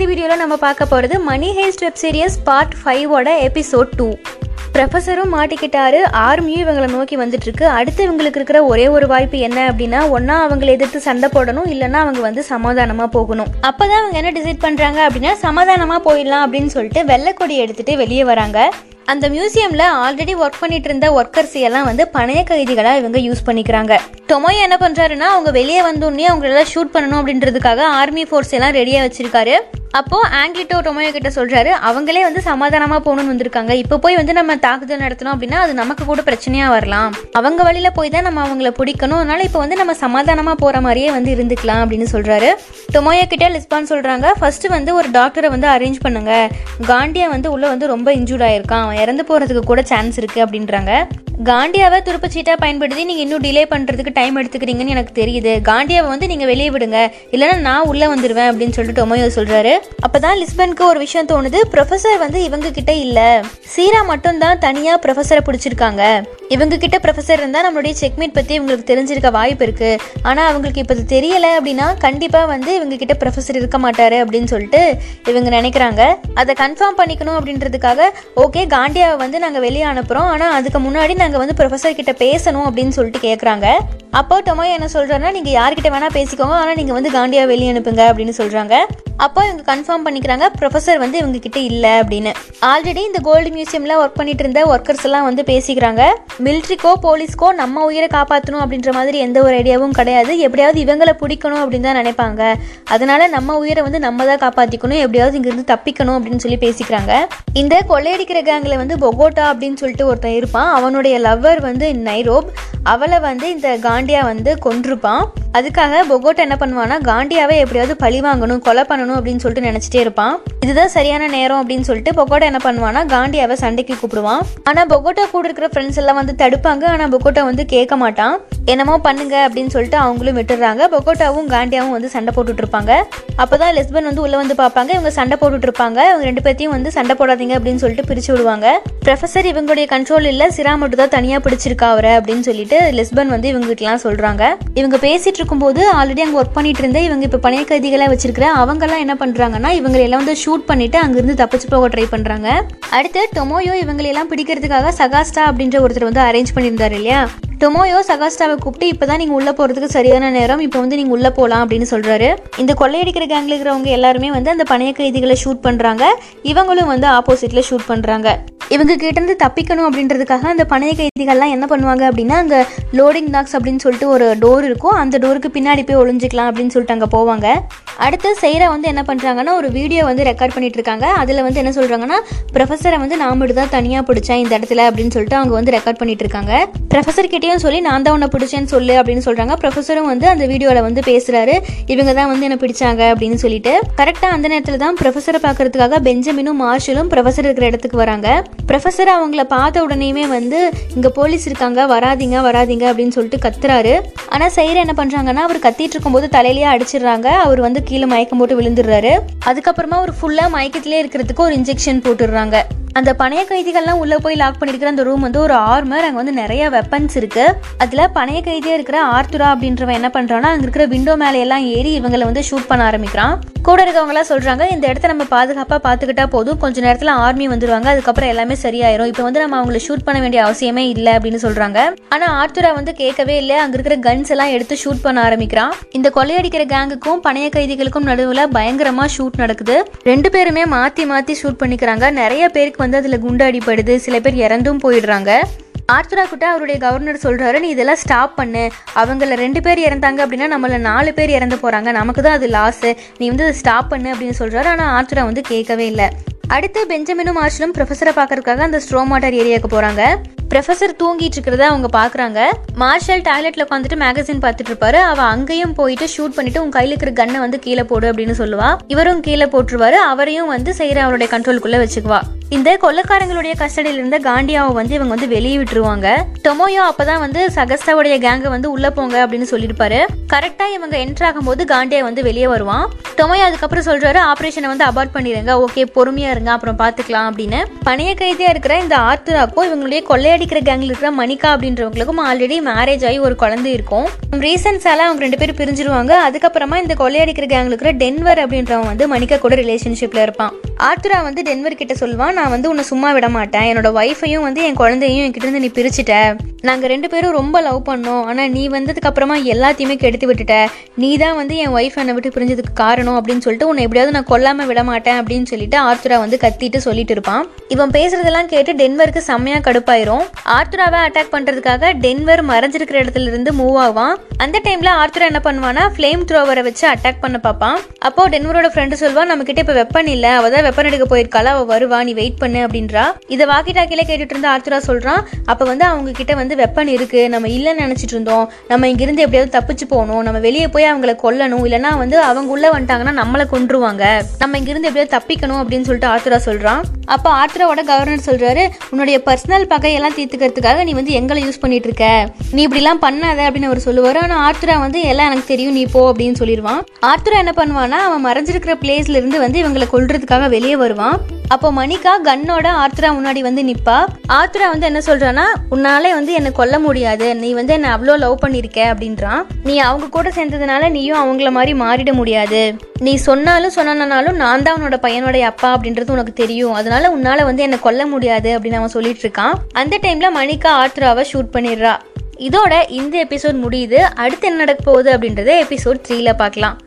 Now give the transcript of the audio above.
இந்த வீடியோவில் நம்ம பார்க்க போகிறது money heist web series part ஃபைவோட episode two ப்ரொஃபஸரும் மாட்டிக்கிட்டாரு. ஆர்மியும் இவங்களை நோக்கி வந்துட்டுருக்கு. அடுத்து இவங்களுக்கு இருக்கிற ஒரே ஒரு வாய்ப்பு என்ன அப்படின்னா ஒன்றா அவங்களை எதிர்த்து சண்டை போடணும் இல்லைன்னா அவங்க வந்து சமாதானமாக போகணும். அப்போ தான் அவங்க என்ன டிசைட் பண்ணுறாங்க அப்படின்னா சமாதானமாக போயிடலாம் அப்படின்னு சொல்லிட்டு வெள்ளைக்கொடி எடுத்துகிட்டு வெளியே வராங்க. அந்த மியூசியம்ல ஆல்ரெடி ஒர்க் பண்ணிட்டு இருந்த ஒர்க்கர்ஸ் எல்லாம் வந்து பணைய கைதிகளா இவங்க யூஸ் பண்ணிக்கிறாங்க. டொமோய் என்ன பண்றாருன்னா அவங்க வெளியே வந்தோடனே அவங்களெல்லாம் ஷூட் பண்ணணும் அப்படின்றதுக்காக ஆர்மி ஃபோர்ஸ் எல்லாம் ரெடியா வச்சிருக்காரு. அப்போது ஆங்கிட்டோ டொமோயோ கிட்ட சொல்கிறாரு அவங்களே வந்து சமாதானமாக போகணும்னு வந்திருக்காங்க. இப்போ போய் வந்து நம்ம தாக்குதல் நடத்தினோம் அப்படின்னா அது நமக்கு கூட பிரச்சனையாக வரலாம். அவங்க வழியில் போய் தான் நம்ம அவங்கள பிடிக்கணும். அதனால் இப்போ வந்து நம்ம சமாதானமாக போகிற மாதிரியே வந்து இருந்துக்கலாம் அப்படின்னு சொல்கிறாரு டொமோயோ கிட்ட லிஸ்பான் சொல்கிறாங்க ஃபர்ஸ்ட் வந்து ஒரு டாக்டரை வந்து அரேஞ்ச் பண்ணுங்க. காண்டியா வந்து உள்ளே வந்து ரொம்ப இன்ஜூர்ட் ஆயிருக்கான். அவன் இறந்து போகிறதுக்கு கூட சான்ஸ் இருக்குது அப்படின்றாங்க. காண்டியாவை துருப்புச்சீட்டா பயன்படுத்தி நீங்கள் இன்னும் டிலே பண்ணுறதுக்கு டைம் எடுத்துக்கிறீங்கன்னு எனக்கு தெரியுது. காண்டியாவை வந்து நீங்கள் வெளியே விடுங்க. இல்லைன்னா நான் உள்ளே வந்துடுவேன் அப்படின்னு சொல்லிட்டு டொமோயோ அப்போ தான் லிஸ்பனுக்கு ஒரு விஷயம் தோணுது. ப்ரொஃபசர் வந்து இவங்க கிட்ட இல்லை. சீரா மட்டும் தான் ப்ரொஃபஸரை பிடிச்சிருக்காங்க. இவங்க கிட்ட ப்ரொஃபசர் இருந்தால் நம்மளுடைய செக்மேட் பற்றி இவங்களுக்கு தெரிஞ்சிருக்க வாய்ப்பு இருக்குது ஆனால் அவங்களுக்கு இப்போ தெரியலை அப்படின்னா கண்டிப்பாக வந்து இவங்க கிட்ட ப்ரொஃபசர் இருக்க மாட்டார் அப்படின்னு சொல்லிட்டு இவங்க நினைக்கிறாங்க. அதை கன்ஃபார்ம் பண்ணிக்கணும் அப்படின்றதுக்காக ஓகே காண்டியாவை வந்து நாங்கள் வெளியே அனுப்புகிறோம் ஆனால் அதுக்கு முன்னாடி நாங்க வந்து ப்ரொஃபசர் கிட்ட பேசணும் அப்படின்னு சொல்லிட்டு கேட்குறாங்க அப்போ டொமோ என்ன சொல்கிறேன்னா நீங்கள் யார்கிட்ட வேணால் பேசிக்கோங்க ஆனால் நீங்கள் வந்து காண்டியா வெளியே அனுப்புங்க அப்படின்னு சொல்கிறாங்க அப்போ இவங்க கன்ஃபார்ம் பண்ணிக்கிறாங்க ப்ரொஃபசர் வந்து இவங்க கிட்ட இல்லை அப்படின்னு. ஆல்ரெடி இந்த கோல்டு மியூசியமில் ஒர்க் பண்ணிட்டு இருந்த ஒர்க்கர்ஸ் எல்லாம் வந்து பேசிக்கிறாங்க. மிலிட்ரிக்கோ போலீஸ்க்கோ நம்ம உயிரை காப்பாற்றணும் அப்படின்ற மாதிரி எந்த ஒரு ஐடியாவும் கிடையாது. எப்படியாவது இவங்களை பிடிக்கணும் அப்படின்னு தான் நினைப்பாங்க. அதனால நம்ம உயிரை வந்து நம்ம தான் காப்பாற்றிக்கணும் எப்படியாவது இங்கிருந்து தப்பிக்கணும் அப்படின்னு சொல்லி பேசிக்கிறாங்க. இந்த கொள்ளையடிக்கிற கேங்கில் வந்து பொகோட்டா அப்படின்னு சொல்லிட்டு ஒருத்தன் இருப்பான். அவனுடைய லவ்வர் வந்து நைரோப் அவளை வந்து இந்த காண்டியா வந்து கொன்றுப்பான். அதுக்காக பொகோட்டா என்ன பண்ணுவான்னா காண்டியாவை எப்படியாவது பழி வாங்கணும் கொலை பண்ணணும் அப்படின்னு சொல்லிட்டு நினைச்சிட்டே இருப்பான். இதுதான் சரியான நேரம் அப்படின்னு சொல்லிட்டு பொகோட்டா என்ன பண்ணுவானா காண்டியாவை சண்டைக்கு கூப்பிடுவான். ஆனா பொகோட்டா கூட இருக்கிற ஃப்ரெண்ட்ஸ் எல்லாம் வந்து தடுப்பாங்க. ஆனா பொகோட்டா வந்து கேட்க மாட்டான். என்னமோ பண்ணுங்க அப்படின்னு சொல்லிட்டு அவங்களும் விட்டுறாங்க பொகோட்டாவும் காண்டியாவும் வந்து சண்டை போட்டுட்டு இருப்பாங்க. அப்பதான் லெஸ்பன் வந்து உள்ள வந்து பார்ப்பாங்க. இவங்க சண்டை போட்டுட்டு இருப்பாங்க. இவங்க ரெண்டு பேர்த்தையும் வந்து சண்டை போடாதீங்க அப்படின்னு சொல்லிட்டு பிரிச்சு விடுவாங்க. ப்ரொஃபசர் இவங்களுடைய கண்ட்ரோல் இல்ல. சிரா மட்டும் தான் தனியா பிடிச்சிருக்கா அவரை அப்படின்னு சொல்லிட்டு லெஸ்பன் வந்து இவங்க கிட்டலாம் சொல்றாங்க. இவங்க பேசிட்டு இருக்கும்போது ஆல்ரெடி அங்கே ஒர்க் பண்ணிட்டு இருந்த இவங்க இப்போ பழைய கைதிகளாக வச்சிருக்கிற அவங்கெல்லாம் என்ன பண்ணுறாங்கன்னா இவங்களை எல்லாம் வந்து ஷூட் பண்ணிட்டு அங்கிருந்து தப்பிச்சு போக ட்ரை பண்ணுறாங்க அடுத்து டொமோயோ இவங்களையெல்லாம் பிடிக்கிறதுக்காக சகாஸ்டா அப்படின்ற ஒருத்தர் வந்து அரேஞ்ச் பண்ணியிருந்தாரு இல்லையா? டொமோயோ சகாஸ்டாவை கூப்பிட்டு இப்போதான் நீங்க உள்ள போறதுக்கு சரியான நேரம் இப்போ வந்து நீங்க உள்ள போகலாம் அப்படின்னு சொல்றாரு. இந்த கொள்ளையடிக்கிற கேங்ல இருக்கிறவங்க எல்லாருமே வந்து அந்த பணைய கைதிகளை ஷூட் பண்றாங்க. இவங்களும் வந்து ஆப்போசிட்ல ஷூட் பண்றாங்க. இவங்க கிட்டேருந்து தப்பிக்கணும் அப்படின்றதுக்காக அந்த பணைய கைதிகள்லாம் என்ன பண்ணுவாங்க அப்படின்னா அங்கே லோடிங் டாக்ஸ் அப்படின்னு சொல்லிட்டு ஒரு டோர் இருக்கும். அந்த டோருக்கு பின்னாடி போய் ஒளிஞ்சிக்கலாம் அப்படின்னு சொல்லிட்டு அங்கே போவாங்க. அடுத்து செய்ரா வந்து என்ன பண்ணுறாங்கன்னா ஒரு வீடியோ வந்து ரெக்கார்ட் பண்ணிட்டு இருக்காங்க. அதில் வந்து என்ன சொல்கிறாங்கன்னா ப்ரொஃபஸரை வந்து நான் மட்டும் தான் தனியாக பிடிச்சேன் இந்த இடத்துல அப்படின்னு சொல்லிட்டு அவங்க வந்து ரெக்கார்ட் பண்ணிட்டு இருக்காங்க. ப்ரொஃபஸர் கிட்டேயும் சொல்லி நான் தான் உன்னை பிடிச்சேன்னு சொல்லு அப்படின்னு சொல்கிறாங்க ப்ரொஃபஸரும் வந்து அந்த வீடியோவில் வந்து பேசுகிறாரு இவங்க தான் வந்து என்னை பிடிச்சாங்க அப்படின்னு சொல்லிட்டு. கரெக்டாக அந்த நேரத்தில் தான் ப்ரொஃபஸரை பார்க்கறதுக்காக பெஞ்சமினும் மார்ஷலும் ப்ரொஃபஸர் இருக்கிற இடத்துக்கு வராங்க. ப்ரொஃபஸர் அவங்கள பார்த்த உடனேயுமே வந்து இங்கே போலீஸ் இருக்காங்க வராதீங்க வராதீங்க அப்படின்னு சொல்லிட்டு கத்துறாரு. ஆனால் செய்யற என்ன பண்ணுறாங்கன்னா அவர் கத்திட்டு இருக்கும்போது தலையிலேயே அடிச்சிடுறாங்க. அவர் வந்து கீழே மயக்கம் போட்டு விழுந்துடுறாரு. அதுக்கப்புறமா அவர் ஃபுல்லாக மயக்கத்திலே இருக்கிறதுக்கு ஒரு இன்ஜெக்ஷன் போட்டுடுறாங்க. அந்த பணைய கைதிகள்லாம் உள்ளே போய் லாக் பண்ணியிருக்கிற அந்த ரூம் வந்து ஒரு ஆர்மர் அங்கே வந்து நிறைய வெப்பன்ஸ் இருக்கு. அதில் பணைய கைதியாக இருக்கிற ஆர்த்துரா அப்படின்றவன் என்ன பண்ணுறான்னா அங்கே இருக்கிற விண்டோ மேலே எல்லாம் ஏறி இவங்களை வந்து ஷூட் பண்ண ஆரம்பிக்கிறான். கூட இருக்கவங்களாம் சொல்கிறாங்க இந்த இடத்த நம்ம பாதுகாப்பாக பார்த்துக்கிட்டா போதும். கொஞ்ச நேரத்தில் ஆர்மி வந்துருவாங்க அதுக்கப்புறம் எல்லாமே சரியாயிரும். இப்போ வந்து நம்ம அவங்களை ஷூட் பண்ண வேண்டிய அவசியமே இல்லை அப்படின்னு சொல்கிறாங்க ஆனால் ஆர்த்துரா வந்து கேட்கவே இல்லை. அங்கே இருக்கிற கன்ஸ் எல்லாம் எடுத்து ஷூட் பண்ண ஆரம்பிக்கிறான். இந்த கொள்ளையடிக்கிற கேங்குக்கும் பணைய கைதிகளுக்கும் நடுவில் பயங்கரமாக ஷூட் நடக்குது. ரெண்டு பேருமே மாற்றி மாற்றி ஷூட் பண்ணிக்கிறாங்க. நிறைய பேருக்கு வந்து அதில் குண்டு அடிப்படுது சில பேர் இறந்தும் போயிடுறாங்க. ஆர்த்துரா கிட்ட அவருடைய கவர்னர் சொல்கிறாரு நீ இதெல்லாம் ஸ்டாப் பண்ணு. அவங்கள ரெண்டு பேர் இறந்தாங்க அப்படின்னா நம்மள நாலு பேர் இறந்து போகிறாங்க நமக்கு தான் அது லாஸு நீ வந்து அதை ஸ்டாப் பண்ணு அப்படின்னு சொல்கிறாரு ஆனால் ஆர்த்துரா வந்து கேட்கவே இல்லை. அடுத்து பெஞ்சமினும் மார்ஷலும் ப்ரொஃபஸரை பார்க்கறதுக்காக அந்த ஸ்ட்ரோமாட்டர் ஏரியாவுக்கு போகிறாங்க ப்ரொஃபஸர் தூங்கிட்டு இருக்கிறத அவங்க பார்க்குறாங்க. மார்ஷல் டாய்லெட்டில் உட்காந்துட்டு மேகசின் பார்த்துட்டு இருப்பாரு. அவள் அங்கேயும் போயிட்டு ஷூட் பண்ணிட்டு உன் கையில் இருக்கிற கன்னை வந்து கீழே போடு அப்படின்னு சொல்லுவா. இவரும் கீழே போட்டுருவாரு. அவரையும் வந்து செய்கிற அவருடைய கண்ட்ரோலுக்குள்ளே வச்சுக்குவா. இந்த கொள்ளக்காரங்களுடைய கஸ்டடியில இருந்த காண்டியாவை வந்து இவங்க வந்து வெளியே விட்டுருவாங்க. டொமோயோ அப்பதான் வந்து சகஸ்தாவுடைய கேங்க வந்து உள்ள போங்க அப்படின்னு சொல்லியிருப்பாரு. கரெக்டா இவங்க என்ட்ரு ஆகும்போது காண்டியா வந்து வெளியே வருவான். டொமோயோ அதுக்கப்புறம் சொல்றாரு ஆபரேஷனை வந்து அபார்ட் பண்ணிடுங்க ஓகே பொறுமையா இருங்க. அப்புறம் பாத்துக்கலாம் அப்படின்னு. பணைய கைதியா இருக்கிற இந்த ஆர்த்துராக்கும் இவங்களுடைய கொள்ளையடிக்கிற கேங்ல இருக்கிற மணிகா அப்படின்றவங்களுக்கும் ஆல்ரெடி மேரேஜ் ஆகி ஒரு குழந்தை இருக்கும். ரீசன்ஸால அவங்க ரெண்டு பேரும் பிரிஞ்சிருவாங்க. அதுக்கப்புறமா இந்த கொள்ளையடிக்கிற கேங்ல இருக்கிற டென்வர் அப்படின்றவன் வந்து மணிகா கூட ரிலேஷன்ஷிப்ல இருப்பான். ஆர்த்துரா வந்து டென்வர் கிட்ட சொல்லுவான் நான் வந்து உன்னை சும்மா விட மாட்டேன். என்னோட ஒய்ஃபையும் வந்து என் குழந்தையும் என்கிட்ட இருந்து நீ பிரிச்சுட்ட. நாங்கள் ரெண்டு பேரும் ரொம்ப லவ் பண்ணோம். ஆனால் நீ வந்ததுக்கப்புறமா எல்லாத்தையுமே கெடுத்து விட்டுட்ட. நீ தான் வந்து என் ஒய்ஃப் என்னை விட்டு பிரிஞ்சதுக்கு காரணம் அப்படின்னு சொல்லிட்டு உன்னை எப்படியாவது நான் கொல்லாமல் விட மாட்டேன் அப்படின்னு சொல்லிட்டு ஆர்த்துரா வந்து கத்திட்டு சொல்லிட்டு இருப்பான். இவன் பேசுறதெல்லாம் கேட்டு டென்வருக்கு செம்மையாக கடுப்பாயிரும். ஆர்த்துராவை அட்டாக் பண்ணுறதுக்காக டென்வர் மறைஞ்சிருக்கிற இடத்துல இருந்து மூவ் ஆவான். அந்த டைம்ல ஆர்த்துரா என்ன பண்ணுவானா ஃப்ளேம் த்ரோவரை வச்சு அட்டாக் பண்ண பார்ப்பான். அப்போ டென்வரோட ஃப்ரெண்டு சொல்வா நம்ம கிட்ட இப்ப வெப்பன் இல்லை. அவள் தான் வெப்பன் எடுக்க போயிருக்காளா? அவள் வருவா நீ வெயிட் பண்ணு அப்படின்றா. இதை வாக்கி டாக்கில கேட்டுட்டு இருந்த ஆர்த்துரா சொல்கிறான் அப்போ வந்து அவங்க கிட்ட வந்து வெப்பன் இருக்கு நம்ம இல்லைன்னு நினச்சிட்டு இருந்தோம். நம்ம இங்கிருந்து எப்படியாவது தப்பிச்சு போகணும். நம்ம வெளியே போய் அவங்கள கொல்லணும். இல்லைன்னா வந்து அவங்க உள்ள வந்துட்டாங்கன்னா நம்மளை கொன்றுவாங்க. நம்ம இங்கிருந்து எப்படியாவது தப்பிக்கணும் அப்படின்னு சொல்லிட்டு ஆத்துரா சொல்றான். அப்போ ஆத்ராவோட கவர்னர் சொல்கிறாரு உன்னுடைய பர்சனல் பகையெல்லாம் தீர்த்துக்கிறதுக்காக நீ வந்து எங்களை யூஸ் பண்ணிட்டு இருக்க நீ இப்படிலாம் பண்ணாத அப்படின்னு அவர் சொல்லுவார். ஆனால் ஆத்ரா வந்து எல்லாம் எனக்கு தெரியும் நீ போ அப்படின்னு சொல்லிடுவான். ஆத்ரா என்ன பண்ணுவானா அவன் மறைஞ்சிருக்கிற பிளேஸ்ல இருந்து வந்து இவங்களை கொல்றதுக்காக வெளியே வருவான். அப்போ மணிகா கன்னோட ஆத்ரா முன்னாடி வந்து நிற்பா ஆத்ரா வந்து என்ன சொல்கிறான்னா உன்னாலே வந்து என்னை கொல்ல முடியாது. நீ வந்து என்னை அவ்வளோ லவ் பண்ணியிருக்க அப்படின்றான். நீ அவங்க கூட சேர்ந்ததுனால நீயும் அவங்கள மாதிரி மாறிட முடியாது. நீ சொன்னாலும் சொன்னாலும் நான் தான் உன்னோட பையனுடைய அப்பா அப்படின்றது உனக்கு தெரியும். அதனால உன்னால வந்து என்னை கொல்ல முடியாது அப்படின்னு அவன் சொல்லிட்டு இருக்கான். அந்த டைம்ல மணிகா ஆத்ராவை ஷூட் பண்ணிடுறா. இதோட இந்த எபிசோட் முடியுது. அடுத்து என்ன நடக்க போகுது அப்படின்றத எபிசோட் த்ரீல பார்க்கலாம்.